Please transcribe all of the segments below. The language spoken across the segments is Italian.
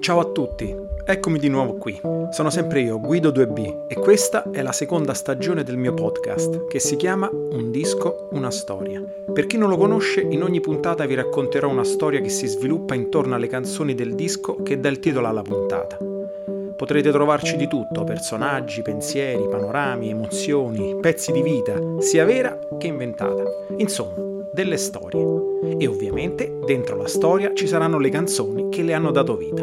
Ciao a tutti, eccomi di nuovo qui. Sono sempre io, Guido 2B, e questa è la seconda stagione del mio podcast, che si chiama Un disco, una storia. Per chi non lo conosce, in ogni puntata vi racconterò una storia che si sviluppa intorno alle canzoni del disco che dà il titolo alla puntata. Potrete trovarci di tutto, personaggi, pensieri, panorami, emozioni, pezzi di vita, sia vera che inventata. Insomma, delle storie. E ovviamente dentro la storia ci saranno le canzoni che le hanno dato vita.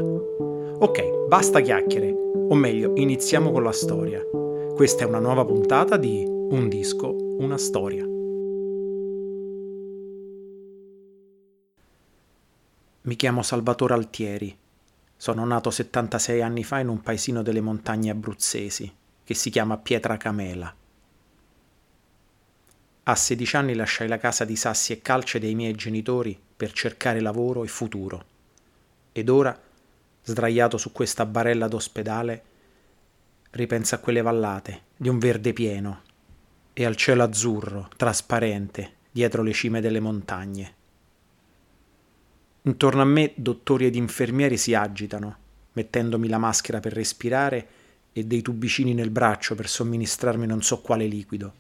Ok, basta chiacchiere, o meglio, iniziamo con la storia. Questa è una nuova puntata di Un disco, una storia. Mi chiamo Salvatore Altieri. Sono nato 76 anni fa in un paesino delle montagne abruzzesi che si chiama Pietra Camela. A 16 anni lasciai la casa di sassi e calce dei miei genitori per cercare lavoro e futuro. Ed ora sdraiato su questa barella d'ospedale, ripensa a quelle vallate di un verde pieno e al cielo azzurro, trasparente, dietro le cime delle montagne. Intorno a me dottori ed infermieri si agitano, mettendomi la maschera per respirare e dei tubicini nel braccio per somministrarmi non so quale liquido.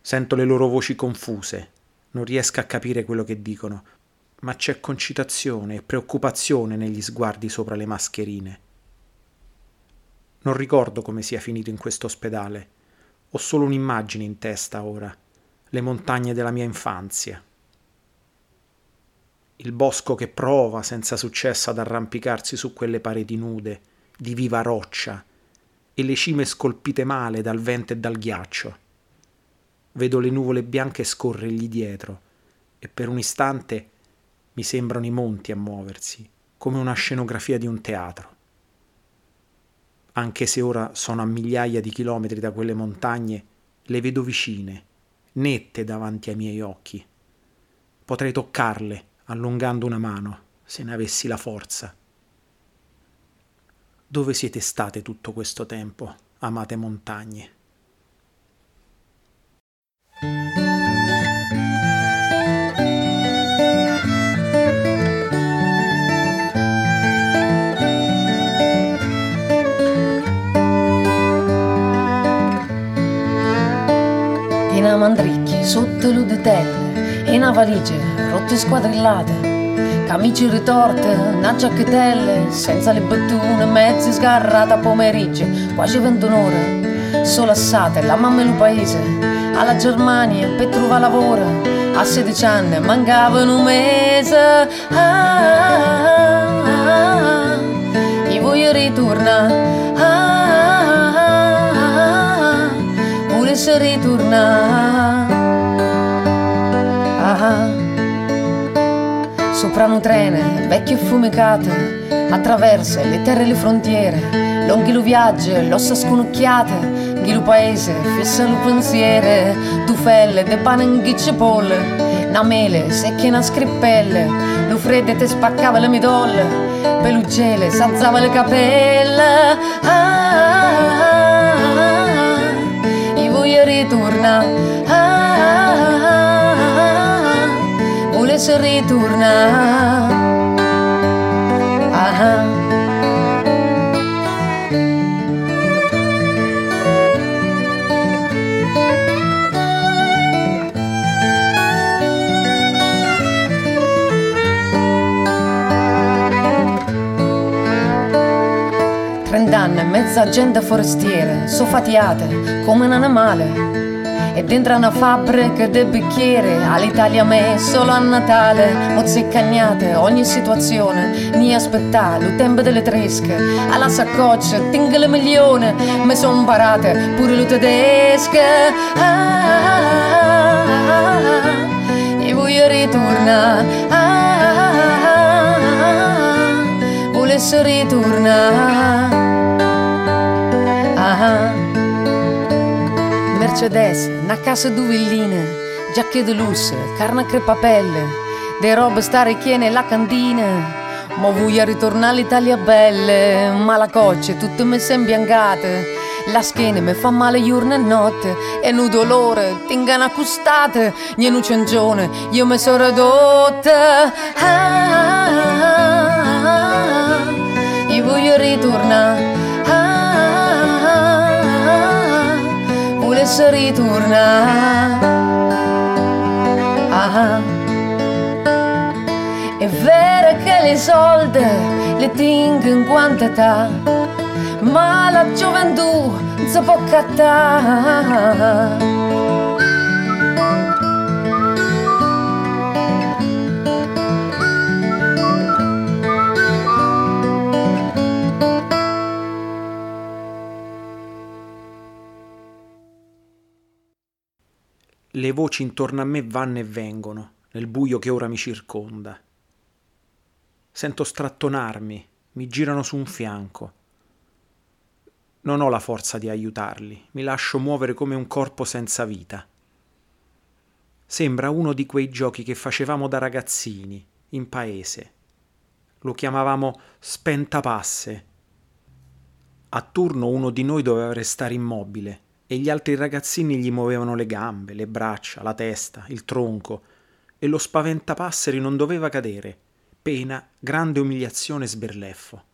Sento le loro voci confuse, non riesco a capire quello che dicono, ma c'è concitazione e preoccupazione negli sguardi sopra le mascherine. Non ricordo come sia finito in questo ospedale. Ho solo un'immagine in testa ora, le montagne della mia infanzia. Il bosco che prova senza successo ad arrampicarsi su quelle pareti nude, di viva roccia, e le cime scolpite male dal vento e dal ghiaccio. Vedo le nuvole bianche scorrergli dietro e per un istante mi sembrano i monti a muoversi, come una scenografia di un teatro. Anche se ora sono a migliaia di chilometri da quelle montagne, le vedo vicine, nette davanti ai miei occhi. Potrei toccarle allungando una mano, se ne avessi la forza. Dove siete state tutto questo tempo, amate montagne? E una valigia rotte squadrillate camicie ritorte, una giacchettelle senza le battune, mezzi sgarrata pomeriggio quasi 21 ore solo assate, la mamma e il paese alla Germania per trovare lavoro a 16 anni mancava un mese. Ah, ah, ah, ah, io voglio ritornare. Se ritorna ah, sopra un treno vecchio e fumicato attraversa le terre e le frontiere lunghi lo viaggio l'ossa sconucchiate chi lo paese fissa lo pensiero tu felle de pane in cipolle una mele secche una scrippelle lo freddo te spaccava le midolle pelugele s'alzava le capelle ah, ah, ah ritorna ah, volesse ritornare ah, Trent'anni e mezza gente forestiera, sofatiate come un animale e dentro una fabbrica di bicchiere all'Italia me solo a Natale. Mozze cagnate ogni situazione ni aspettare il tempo delle tresche. Alla saccoccia tengo le milioni me son parate pure le tedesche. Ah, ah, ah, e voglio ritornare. Ah, volesse ritornare Mercedes, una casa duvellina, giacche di lusso, carne crepapelle, De robe stare che nella cantina. Ma voglio ritornare all'Italia belle, ma la coccia è tutta messa imbiancate. La schiena mi fa male giorno e notte e nu dolore tingano accustate. Io non cengione, io mi sono ridotta. Ah, ah, ah, io voglio ritornare. Volesse ritornare. Ah, è vero che le soldi le tengo in quantità, ma la gioventù non si può cattare. Le voci intorno a me vanno e vengono, nel buio che ora mi circonda. Sento strattonarmi, mi girano su un fianco. Non ho la forza di aiutarli, mi lascio muovere come un corpo senza vita. Sembra uno di quei giochi che facevamo da ragazzini, in paese. Lo chiamavamo spentapasse. A turno uno di noi doveva restare immobile e gli altri ragazzini gli muovevano le gambe, le braccia, la testa, il tronco e lo spaventapasseri non doveva cadere pena, grande umiliazione e sberleffo.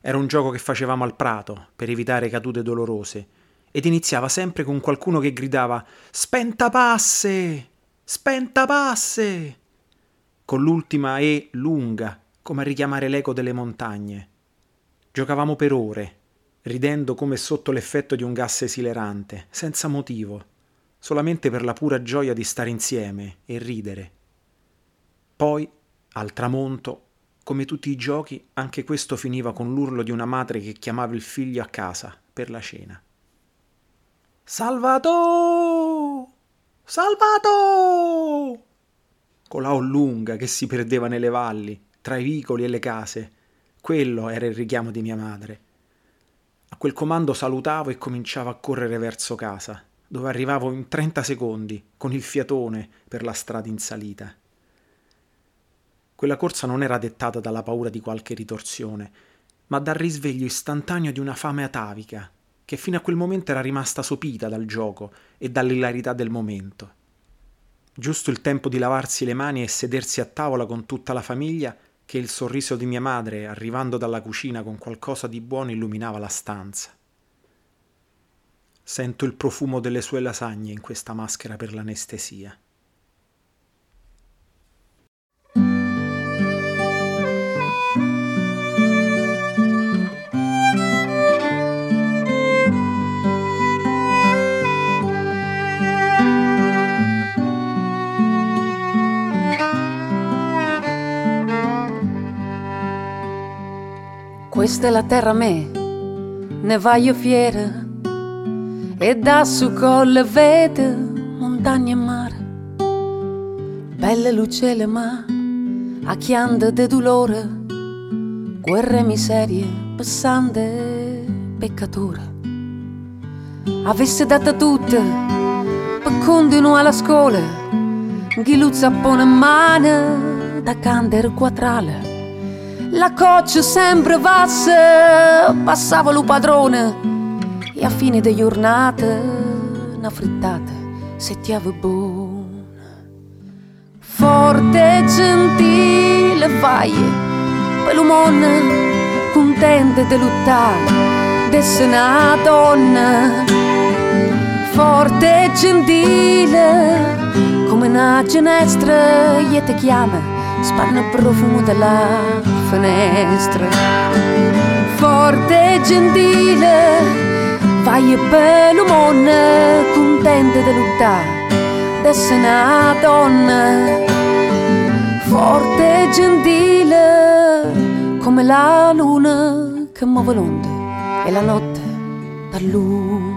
Era un gioco che facevamo al prato per evitare cadute dolorose ed iniziava sempre con qualcuno che gridava Spentapasse! Spentapasse! con l'ultima E lunga, come a richiamare l'eco delle montagne. Giocavamo per ore, ridendo come sotto l'effetto di un gas esilerante, senza motivo, solamente per la pura gioia di stare insieme e ridere. Poi al tramonto, come tutti i giochi, anche questo finiva con l'urlo di una madre che chiamava il figlio a casa per la cena. Salvato! Salvato! Con la O lunga che si perdeva nelle valli, tra i vicoli e le case. Quello era il richiamo di mia madre. Quel comando salutavo e cominciavo a correre verso casa, dove arrivavo in 30 secondi, con il fiatone per la strada in salita. Quella corsa non era dettata dalla paura di qualche ritorsione, ma dal risveglio istantaneo di una fame atavica, che fino a quel momento era rimasta sopita dal gioco e dall'ilarità del momento. Giusto il tempo di lavarsi le mani e sedersi a tavola con tutta la famiglia, che il sorriso di mia madre, arrivando dalla cucina con qualcosa di buono, illuminava la stanza. Sento il profumo delle sue lasagne in questa maschera per l'anestesia. Questa è la terra me, ne vaio fiera, e da su colle vede montagna e mare, belle lucele ma a chianda de dolore, guerre e miserie, passante peccature. Avesse data tutte per continuare la scuola, chi luzza pone mano da candere quatrale la coccia sempre passa, passava lo padrone e a fine di giornata una frittata settiava buona. Forte e gentile vai, per l'umone contenta di lottare, di essere una donna. Forte e gentile, come una ginestra, e ti chiama, spanna il profumo della finestra. Forte e gentile, vai e bello monna, contenta di lottare, d'essere una donna. Forte e gentile, come la luna che muove l'onde e la notte dal lume.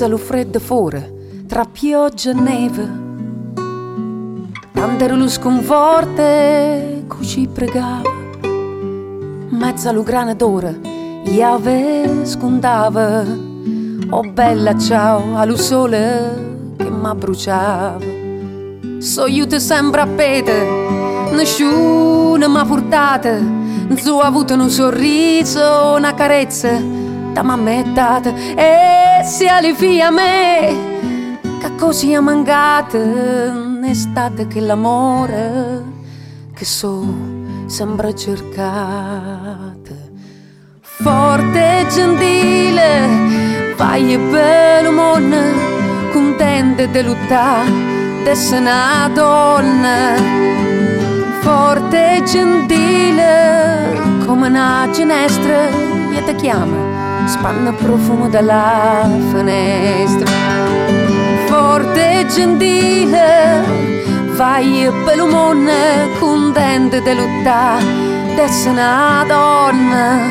Mezzo allo freddo fuori, tra pioggia e neve. Tanto era lo sconforte, così pregava, mezzo allo grana d'ora, Iave scontava, oh bella ciao, allo sole che mi bruciava. So io ti sempre a pete, nessuno mi ha portato, non ho avuto un sorriso, una carezza da mammettata e se alivia a me che così è mancata un'estate che l'amore che so sembra cercata forte e gentile vai e bello mon contente di lottare d'essere una donna. Forte e gentile come una ginestra e ti chiama spanna profumo dalla finestra. Forte e gentile, vai per mondo contente di lottare, d'essere una donna.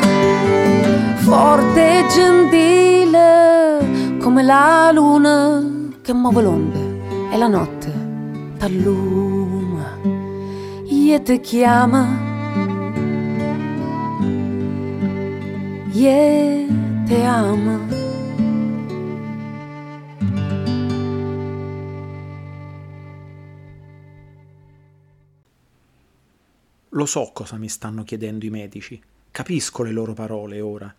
Forte e gentile, come la luna che muove l'onde e la notte t'alluma. Io ti chiama. Yeah te ama. Lo so cosa mi stanno chiedendo i medici. Capisco le loro parole ora.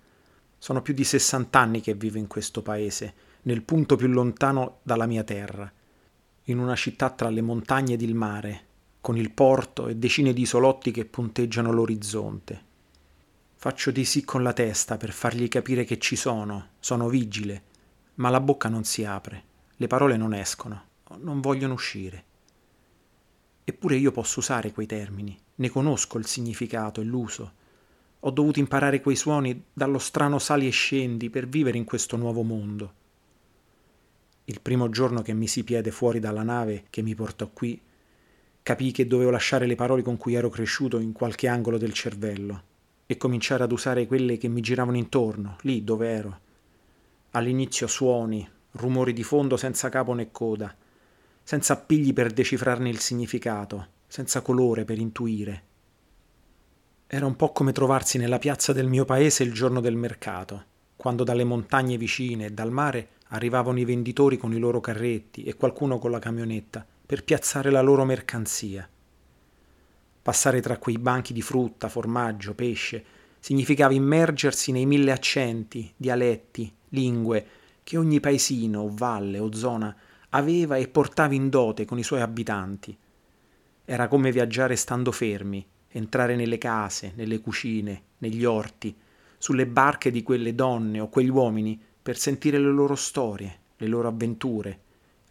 Sono più di 60 anni che vivo in questo paese, nel punto più lontano dalla mia terra, in una città tra le montagne ed il mare, con il porto e decine di isolotti che punteggiano l'orizzonte. Faccio di sì con la testa per fargli capire che ci sono, sono vigile, ma la bocca non si apre, le parole non escono, non vogliono uscire. Eppure io posso usare quei termini, ne conosco il significato e l'uso. Ho dovuto imparare quei suoni dallo strano sali e scendi per vivere in questo nuovo mondo. Il primo giorno che misi piede fuori dalla nave che mi portò qui, capii che dovevo lasciare le parole con cui ero cresciuto in qualche angolo del cervello e cominciare ad usare quelle che mi giravano intorno, lì dove ero. All'inizio suoni, rumori di fondo senza capo né coda, senza appigli per decifrarne il significato, senza colore per intuire. Era un po' come trovarsi nella piazza del mio paese il giorno del mercato, quando dalle montagne vicine e dal mare arrivavano i venditori con i loro carretti e qualcuno con la camionetta per piazzare la loro mercanzia. Passare tra quei banchi di frutta, formaggio, pesce, significava immergersi nei mille accenti, dialetti, lingue che ogni paesino o valle o zona aveva e portava in dote con i suoi abitanti. Era come viaggiare stando fermi, entrare nelle case, nelle cucine, negli orti, sulle barche di quelle donne o quegli uomini per sentire le loro storie, le loro avventure,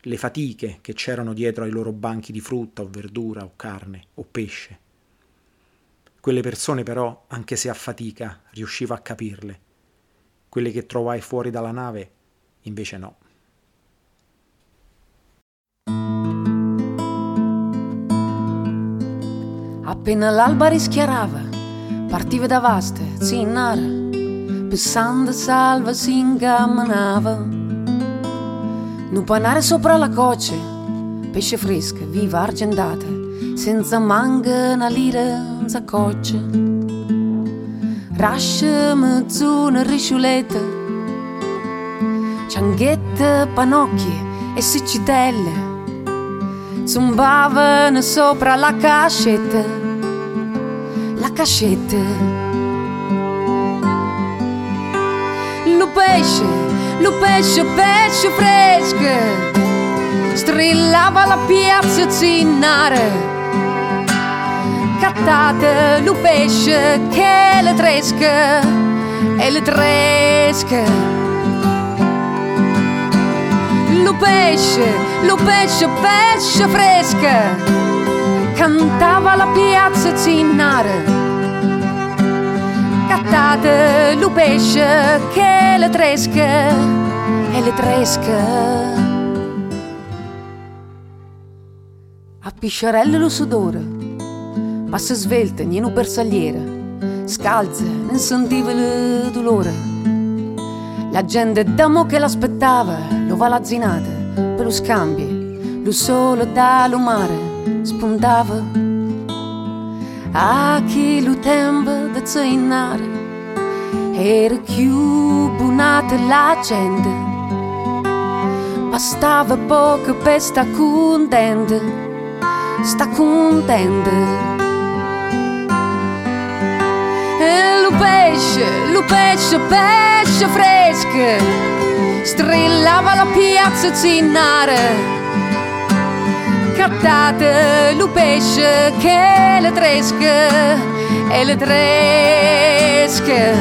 le fatiche che c'erano dietro ai loro banchi di frutta o verdura o carne o pesce. Quelle persone però, anche se a fatica, riuscivo a capirle. Quelle che trovai fuori dalla nave, invece no. Appena l'alba rischiarava, partiva da vaste, zinnare, Passando salva si incamminava. Nu panare sopra la coce, pesce fresco, viva argentate, senza manca una lira in saccoccia. Rascia, mezzuna, risciuletta, cianghette, panocchie e siccitelle zumbavano sopra la cascetta, la cascetta. Lo pesce, lo pesce, pesce fresco, strillava la piazza zinnare. Cattate lo pesce che le tresche e le tresche. Lo pesce, lo pesce, pesce fresca, cantava la piazza zinnare cattate lo pesce che le tresche e le tresche a pisciarelle lo sudore passa svelte in un bersagliere scalze non sentiva il dolore la gente d'amo che l'aspettava lo valazzinate per lo scambio, lo sole dallo mare spuntava. A chi lo tempo zainare era più bunata la gente. Bastava poco per sta contenta, sta contenta. E lo pesce, lo pesce, pesce fresco, strillava la piazza zinnare. Cattate lo pesce che le tresche e le tresche.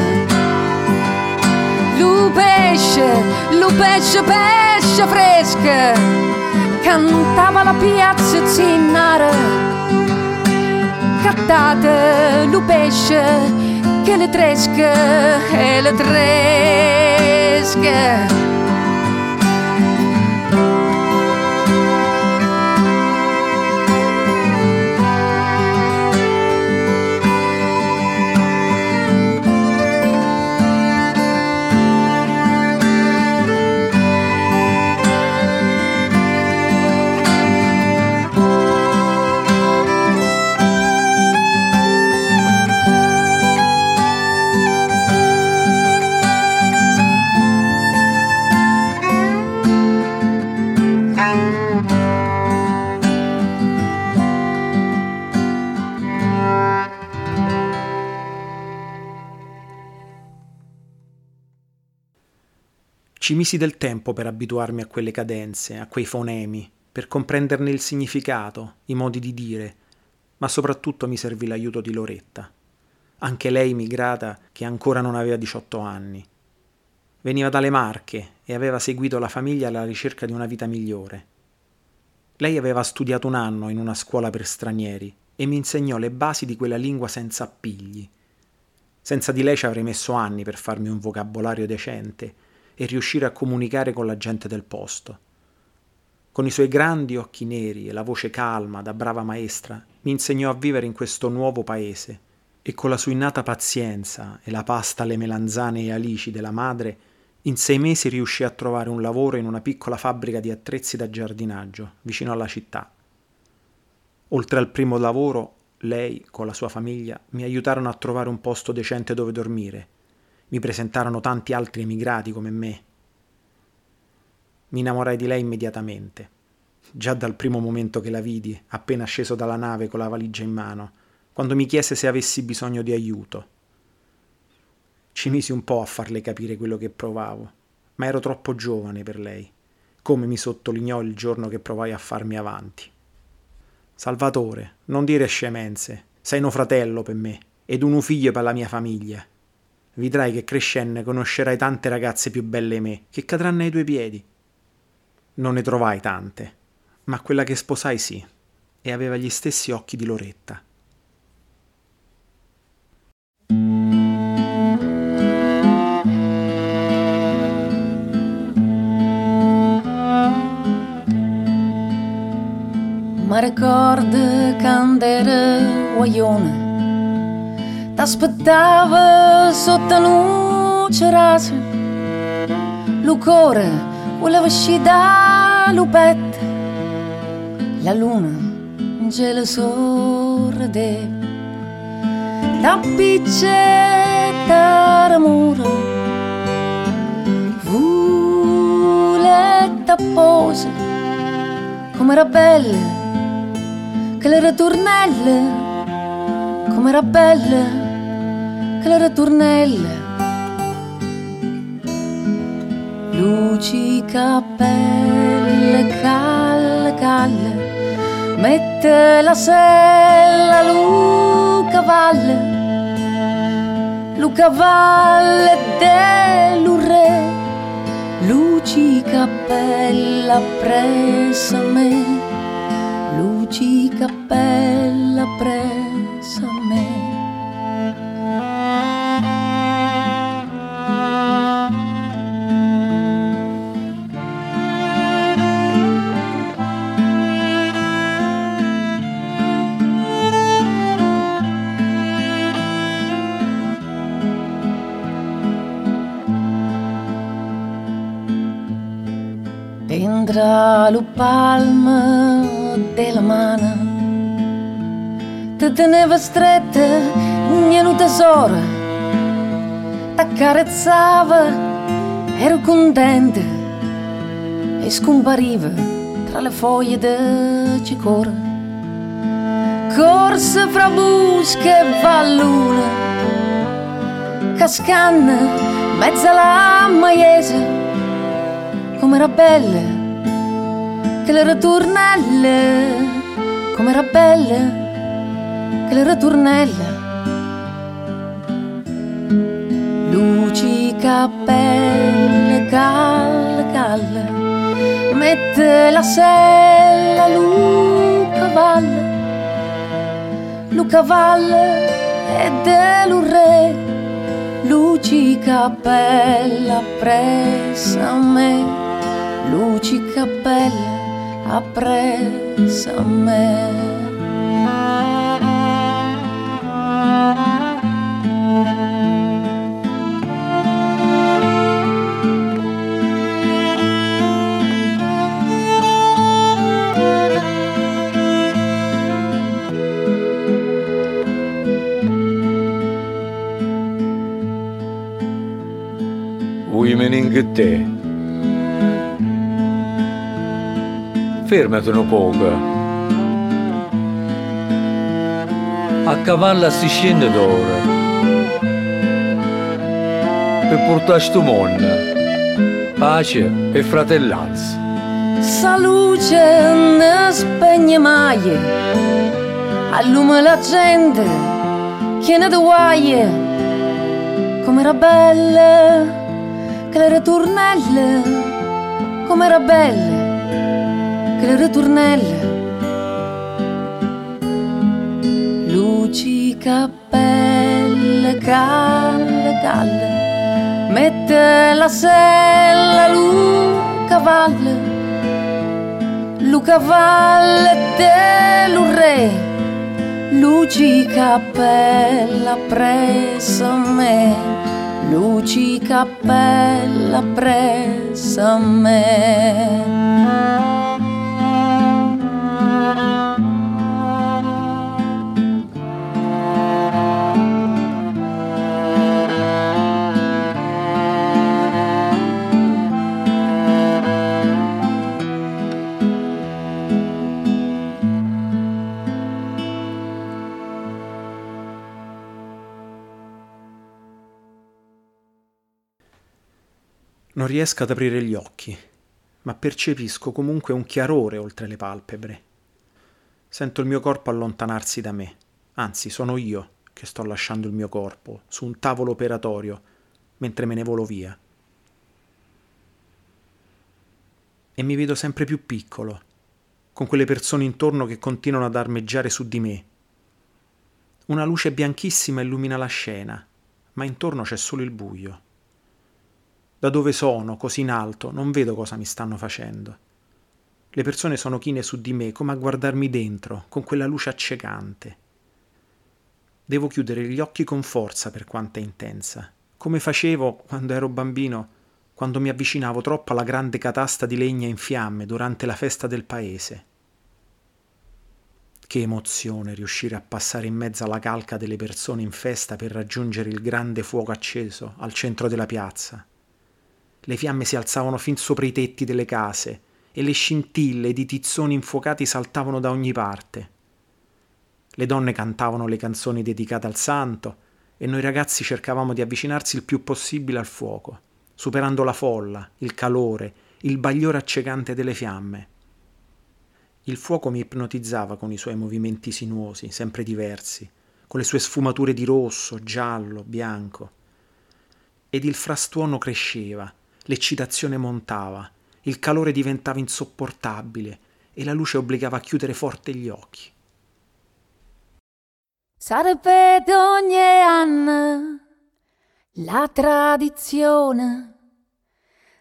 Lo pesce, lo pesce, pesce fresca, cantava la piazza zinnare. Cattate lo pesce che le tresche e Ci misi del tempo per abituarmi a quelle cadenze, a quei fonemi, per comprenderne il significato, i modi di dire, ma soprattutto mi servì l'aiuto di Loretta, anche lei migrata che ancora non aveva 18 anni. Veniva dalle Marche e aveva seguito la famiglia alla ricerca di una vita migliore. Lei aveva studiato un anno in una scuola per stranieri e mi insegnò le basi di quella lingua senza appigli. Senza di lei ci avrei messo anni per farmi un vocabolario decente e riuscire a comunicare con la gente del posto. Con i suoi grandi occhi neri e la voce calma da brava maestra, mi insegnò a vivere in questo nuovo paese e con la sua innata pazienza e la pasta alle melanzane e alici della madre, in sei mesi riuscì a trovare un lavoro in una piccola fabbrica di attrezzi da giardinaggio, vicino alla città. Oltre al primo lavoro, lei, con la sua famiglia, mi aiutarono a trovare un posto decente dove dormire mi presentarono tanti altri emigrati come me. Mi innamorai di lei immediatamente, già dal primo momento che la vidi, appena sceso dalla nave con la valigia in mano, quando mi chiese se avessi bisogno di aiuto. Ci misi un po' a farle capire quello che provavo, ma ero troppo giovane per lei, come mi sottolineò il giorno che provai a farmi avanti. Salvatore, non dire scemenze, sei uno fratello per me ed uno figlio per la mia famiglia Vedrai che crescendo conoscerai tante ragazze più belle di me, che cadranno ai tuoi piedi. Non ne trovai tante, ma quella che sposai sì, e aveva gli stessi occhi di Loretta. Ma ricordo quando ero guaglione T'aspettava sotto luce rasa. Lo cuore voleva uscire dallo petto La luna gela sorride. Da piccetta d'amore Vuletta posa Come era Che le ritornelle Come era che le ritornelle luci cappelle calle calle mette la sella lu cavalle lu cavalle dello re luci cappella presso me. Luci cappella presso me tra le palme della mano ti teneva stretta, un tesoro, t'accarezzava, ero contenta e scompariva tra le foglie di cicore. Corse fra busche e vallune, cascanne, mezzo alla maiese, come era bella, che le ritornelle, come era bella che le ritornella. Luci, cappelle, calle, calle, mette la sella, Luca Valle, Luca Valle e re, luci, cappella, presa a me, luci, cappella, appressa a me. Fermati un poco. A cavallo si scende d'ora. Per portare sto mondo. Pace e fratellanza. Sa luce non spegne mai, alluma la gente, che ne guaie, come era bella che le ritornelle, come era belle, che le ritornelle. Luci, cappelle, calle, calle, mette la sella, Luca Valle, Luca Valle dello re, luci, cappella, presso me luci cappella presso me. Non riesco ad aprire gli occhi, ma percepisco comunque un chiarore oltre le palpebre. Sento il mio corpo allontanarsi da me, anzi sono io che sto lasciando il mio corpo su un tavolo operatorio mentre me ne volo via. E mi vedo sempre più piccolo, con quelle persone intorno che continuano ad armeggiare su di me. Una luce bianchissima illumina la scena, ma intorno c'è solo il buio. Da dove sono, così in alto, non vedo cosa mi stanno facendo. Le persone sono chine su di me, come a guardarmi dentro, con quella luce accecante. Devo chiudere gli occhi con forza per quanto è intensa, come facevo quando ero bambino, quando mi avvicinavo troppo alla grande catasta di legna in fiamme durante la festa del paese. Che emozione riuscire a passare in mezzo alla calca delle persone in festa per raggiungere il grande fuoco acceso al centro della piazza. Le fiamme si alzavano fin sopra i tetti delle case e le scintille di tizzoni infuocati saltavano da ogni parte. Le donne cantavano le canzoni dedicate al santo e noi ragazzi cercavamo di avvicinarsi il più possibile al fuoco, superando la folla, il calore, il bagliore accecante delle fiamme. Il fuoco mi ipnotizzava con i suoi movimenti sinuosi, sempre diversi, con le sue sfumature di rosso, giallo, bianco. Ed il frastuono cresceva, L'eccitazione montava, il calore diventava insopportabile e la luce obbligava a chiudere forte gli occhi. Sarebbe ogni anno la tradizione,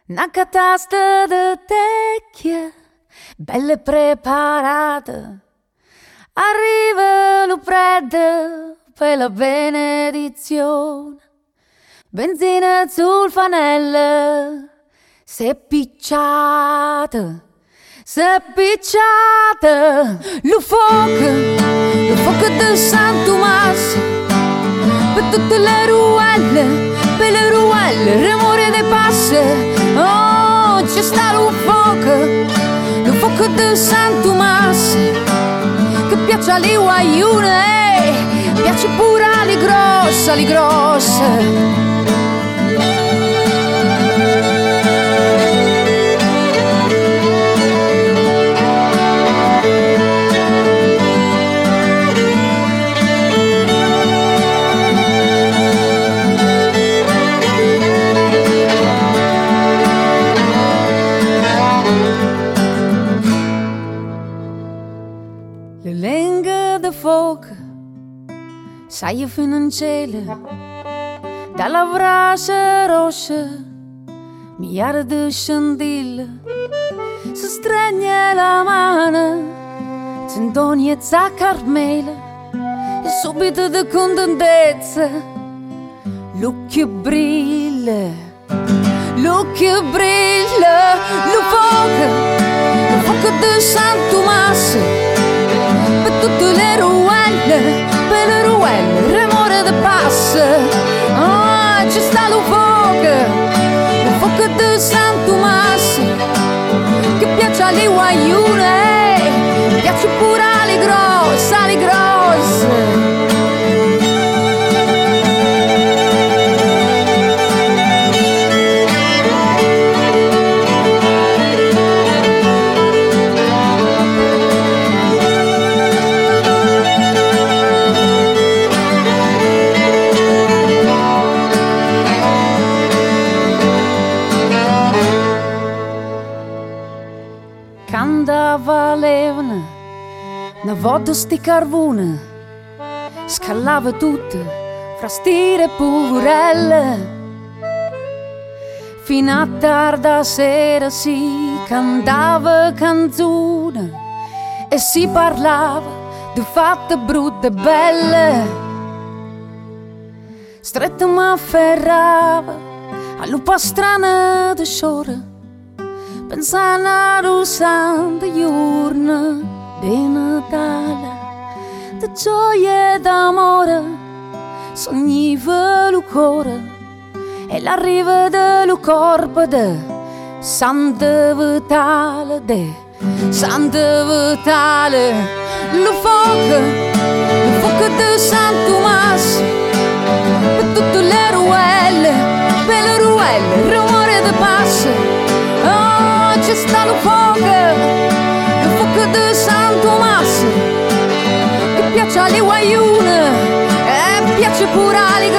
una catasta di tecchie, belle preparate. Arriva lo prete per la benedizione benzina sul fanello, se picciata, s'è picciata lo fuoco, lo fuoco di San Tommaso, per tutte le ruelle, per le ruelle, il rumore dei passi, oh c'è sta lo fuoco, lo fuoco di San Tommaso, che piace alle guaiune, piace pure alle grosse, alle grosse. Sai fino in cielo, dalla braccia rossa, migliaia di scandille, si stregna la mano, centoni e subito di contentezza, l'occhio brilla, l'occhio brilla, lo fuoco, lo fuoco di San per tutte le ruelle Volta sti carbone scalava tutte fra stire purelle. Fino a tarda sera si cantava canzone e si parlava di fatte brutte e belle. Stretta ma afferrava all'upa strana di sciore, pensando a rusante giorno di Natale, di gioia e d'amore, sogniva il cuore e l'arrivo del corpo de Santa Vitale, de Santa Vitale, lo fuoco, lo fuoco di San Tommaso, per tutte le ruelle, per le ruelle, il rumore del passo, oh, c'è sta lo fuoco guaiune e piace pure alle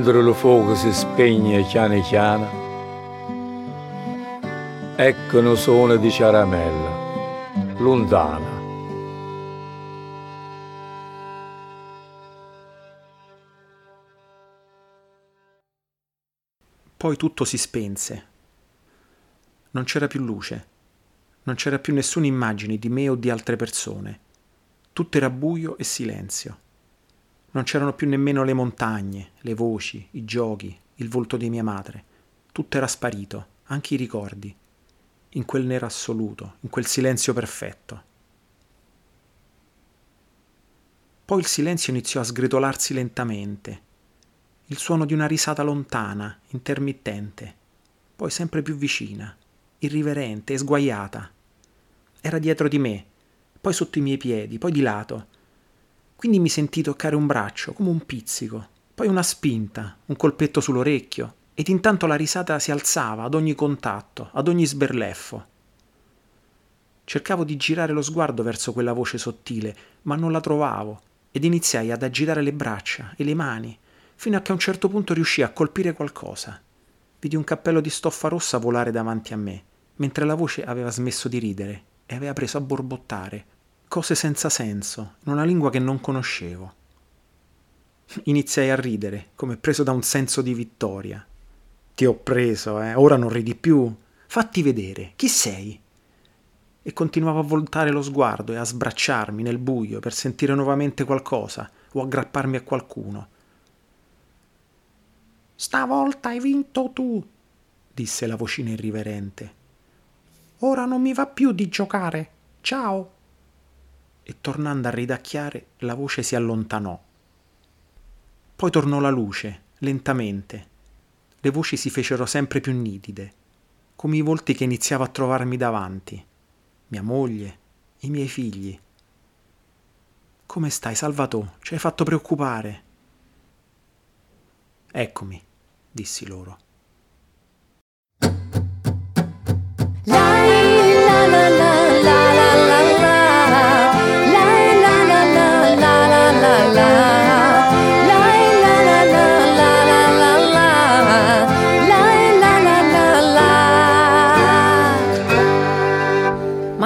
mentre lo fuoco si spegne chiane chiana, ecco un suono di caramella, lontana. Poi tutto si spense. Non c'era più luce, non c'era più nessuna immagine di me o di altre persone. Tutto era buio e silenzio. Non c'erano più nemmeno le montagne, le voci, i giochi, il volto di mia madre. Tutto era sparito, anche i ricordi, in quel nero assoluto, in quel silenzio perfetto. Poi il silenzio iniziò a sgretolarsi lentamente, il suono di una risata lontana, intermittente, poi sempre più vicina, irriverente e sguaiata. Era dietro di me, poi sotto i miei piedi, poi di lato, quindi mi sentii toccare un braccio, come un pizzico, Poi una spinta, un colpetto sull'orecchio, ed intanto la risata si alzava ad ogni contatto, ad ogni sberleffo. Cercavo di girare lo sguardo verso quella voce sottile, ma non la trovavo, ed iniziai ad agitare le braccia e le mani, fino a che a un certo punto riuscii a colpire qualcosa. Vidi un cappello di stoffa rossa volare davanti a me, mentre la voce aveva smesso di ridere e aveva preso a borbottare, cose senza senso, in una lingua che non conoscevo. Iniziai a ridere, come preso da un senso di vittoria. Ti ho preso, eh? Ora non ridi più. Fatti vedere, chi sei? E continuavo a voltare lo sguardo e a sbracciarmi nel buio per sentire nuovamente qualcosa o aggrapparmi a qualcuno. Stavolta hai vinto tu, disse la vocina irriverente. Ora non mi va più di giocare. Ciao. Tornando a ridacchiare, la voce si allontanò. Poi tornò la luce, lentamente. Le voci si fecero sempre più nitide, come i volti che iniziavo a trovarmi davanti. Mia moglie, i miei figli. Come stai, Salvatore? Ci hai fatto preoccupare. Eccomi dissi loro.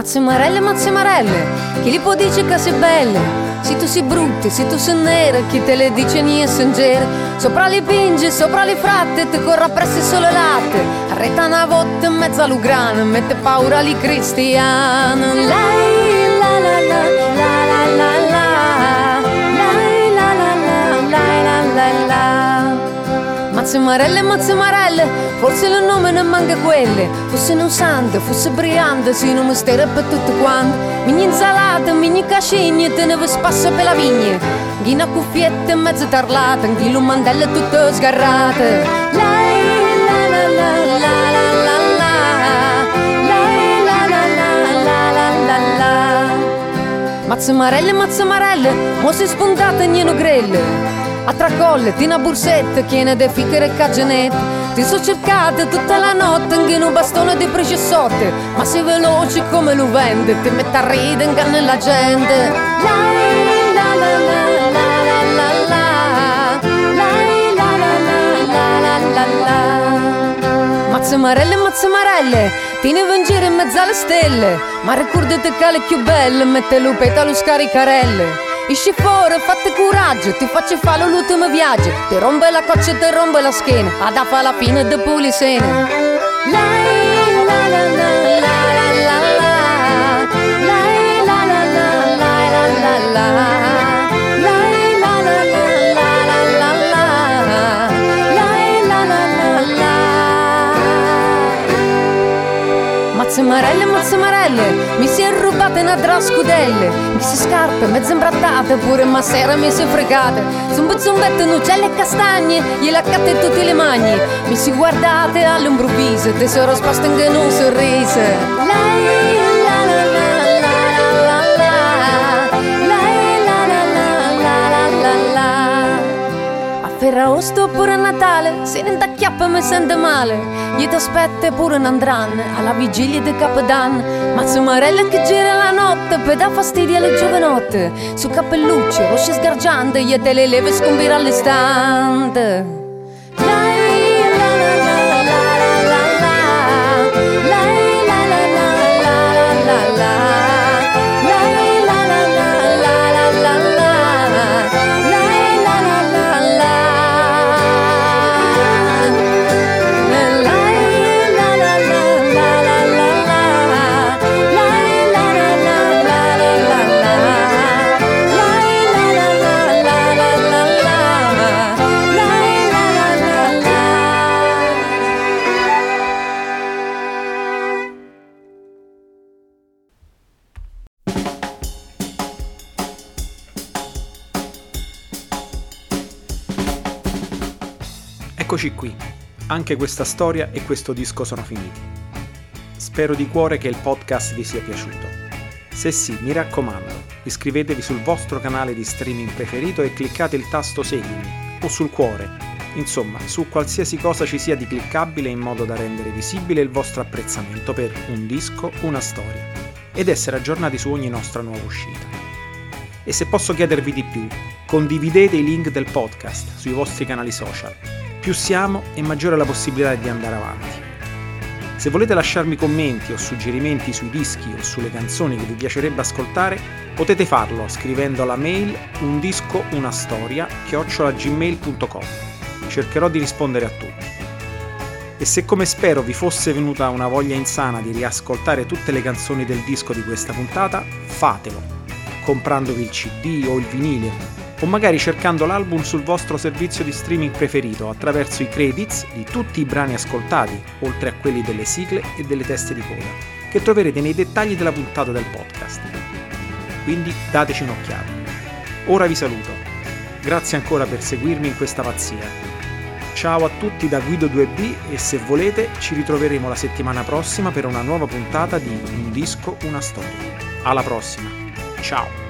Mazze marelle, mazze marelle, chi li può dire che sei belle? Se tu sei brutta, se tu sei nera, chi te le dice niente sengere? Sopra le pinge, sopra le fratte, ti corra presso solo latte. Arreta una volta in mezzo all'ugrana, mette paura li cristiano. Lei, mazzemarelle, mazzemarelle Forse il nome non manca quelle Fosse non santo, fosse brillante non mi stare per tutto quanto Mini insalata, mini te ne spasso per la vigna Ghina cuffiette, mezzo tarlata Anch'io mandelle tutte sgarrate Lei, la la la la la la la. La la la la la la. Mazzamarelle, mazzamarelle, mo si spuntate nieno grelle. A tracolle, tina bursette, chiene de fichere e cagenette Ti so cercate tutta la notte anche in un bastone di precessote. Ma sei veloce come lo vende, ti mette a ridere inganna la gente Mazzamarelle, mazzamarelle, ti ne va in giro in mezzo alle stelle Ma ricordate che le più belle, mette lupeta lo scaricarelle Esci fuori, fatti coraggio, ti faccio fare l'ultimo viaggio. Ti rompe la coccia ti rompe la schiena, ad fa la fine di pulisene. Lei, mazze marelle, mi si è rubata una drascudelle, mi si scarpe mezze imbrattate, pure ma sera mi si fregate, zumbe zumbette, nucelle e castagne, gliela catte tutte le mani, mi si guardate all'improvviso, tesoro sposta in un sorriso. Lei, la. A Ferragosto pure a Natale, se ne intacchiappa mi sente male. Gli ti aspetta pure un andran alla vigilia di Capodanno. Ma Marella che gira la notte per dar fastidio alle giovanotte. Su cappelluccio, rosce sgargiante, gli te le leve scombire all'istante. Eccoci qui, anche questa storia e questo disco sono finiti. Spero di cuore che il podcast vi sia piaciuto. Se sì, mi raccomando, iscrivetevi sul vostro canale di streaming preferito e cliccate il tasto seguimi o sul cuore, insomma su qualsiasi cosa ci sia di cliccabile in modo da rendere visibile il vostro apprezzamento per un disco, una storia ed essere aggiornati su ogni nostra nuova uscita. E se posso chiedervi di più, condividete i link del podcast sui vostri canali social. Più siamo e maggiore la possibilità di andare avanti. Se volete lasciarmi commenti o suggerimenti sui dischi o sulle canzoni che vi piacerebbe ascoltare, potete farlo scrivendo alla mail un disco una storia chiocciolagmail.com. Cercherò di rispondere a tutti. E se come spero vi fosse venuta una voglia insana di riascoltare tutte le canzoni del disco di questa puntata, fatelo, comprandovi il CD o il vinile o magari cercando l'album sul vostro servizio di streaming preferito attraverso i credits di tutti i brani ascoltati, oltre a quelli delle sigle e delle teste di coda, che troverete nei dettagli della puntata del podcast. Quindi dateci un'occhiata. Ora vi saluto. Grazie ancora per seguirmi in questa pazzia. Ciao a tutti da Guido 2B e se volete ci ritroveremo la settimana prossima per una nuova puntata di Un disco, una storia. Alla prossima. Ciao.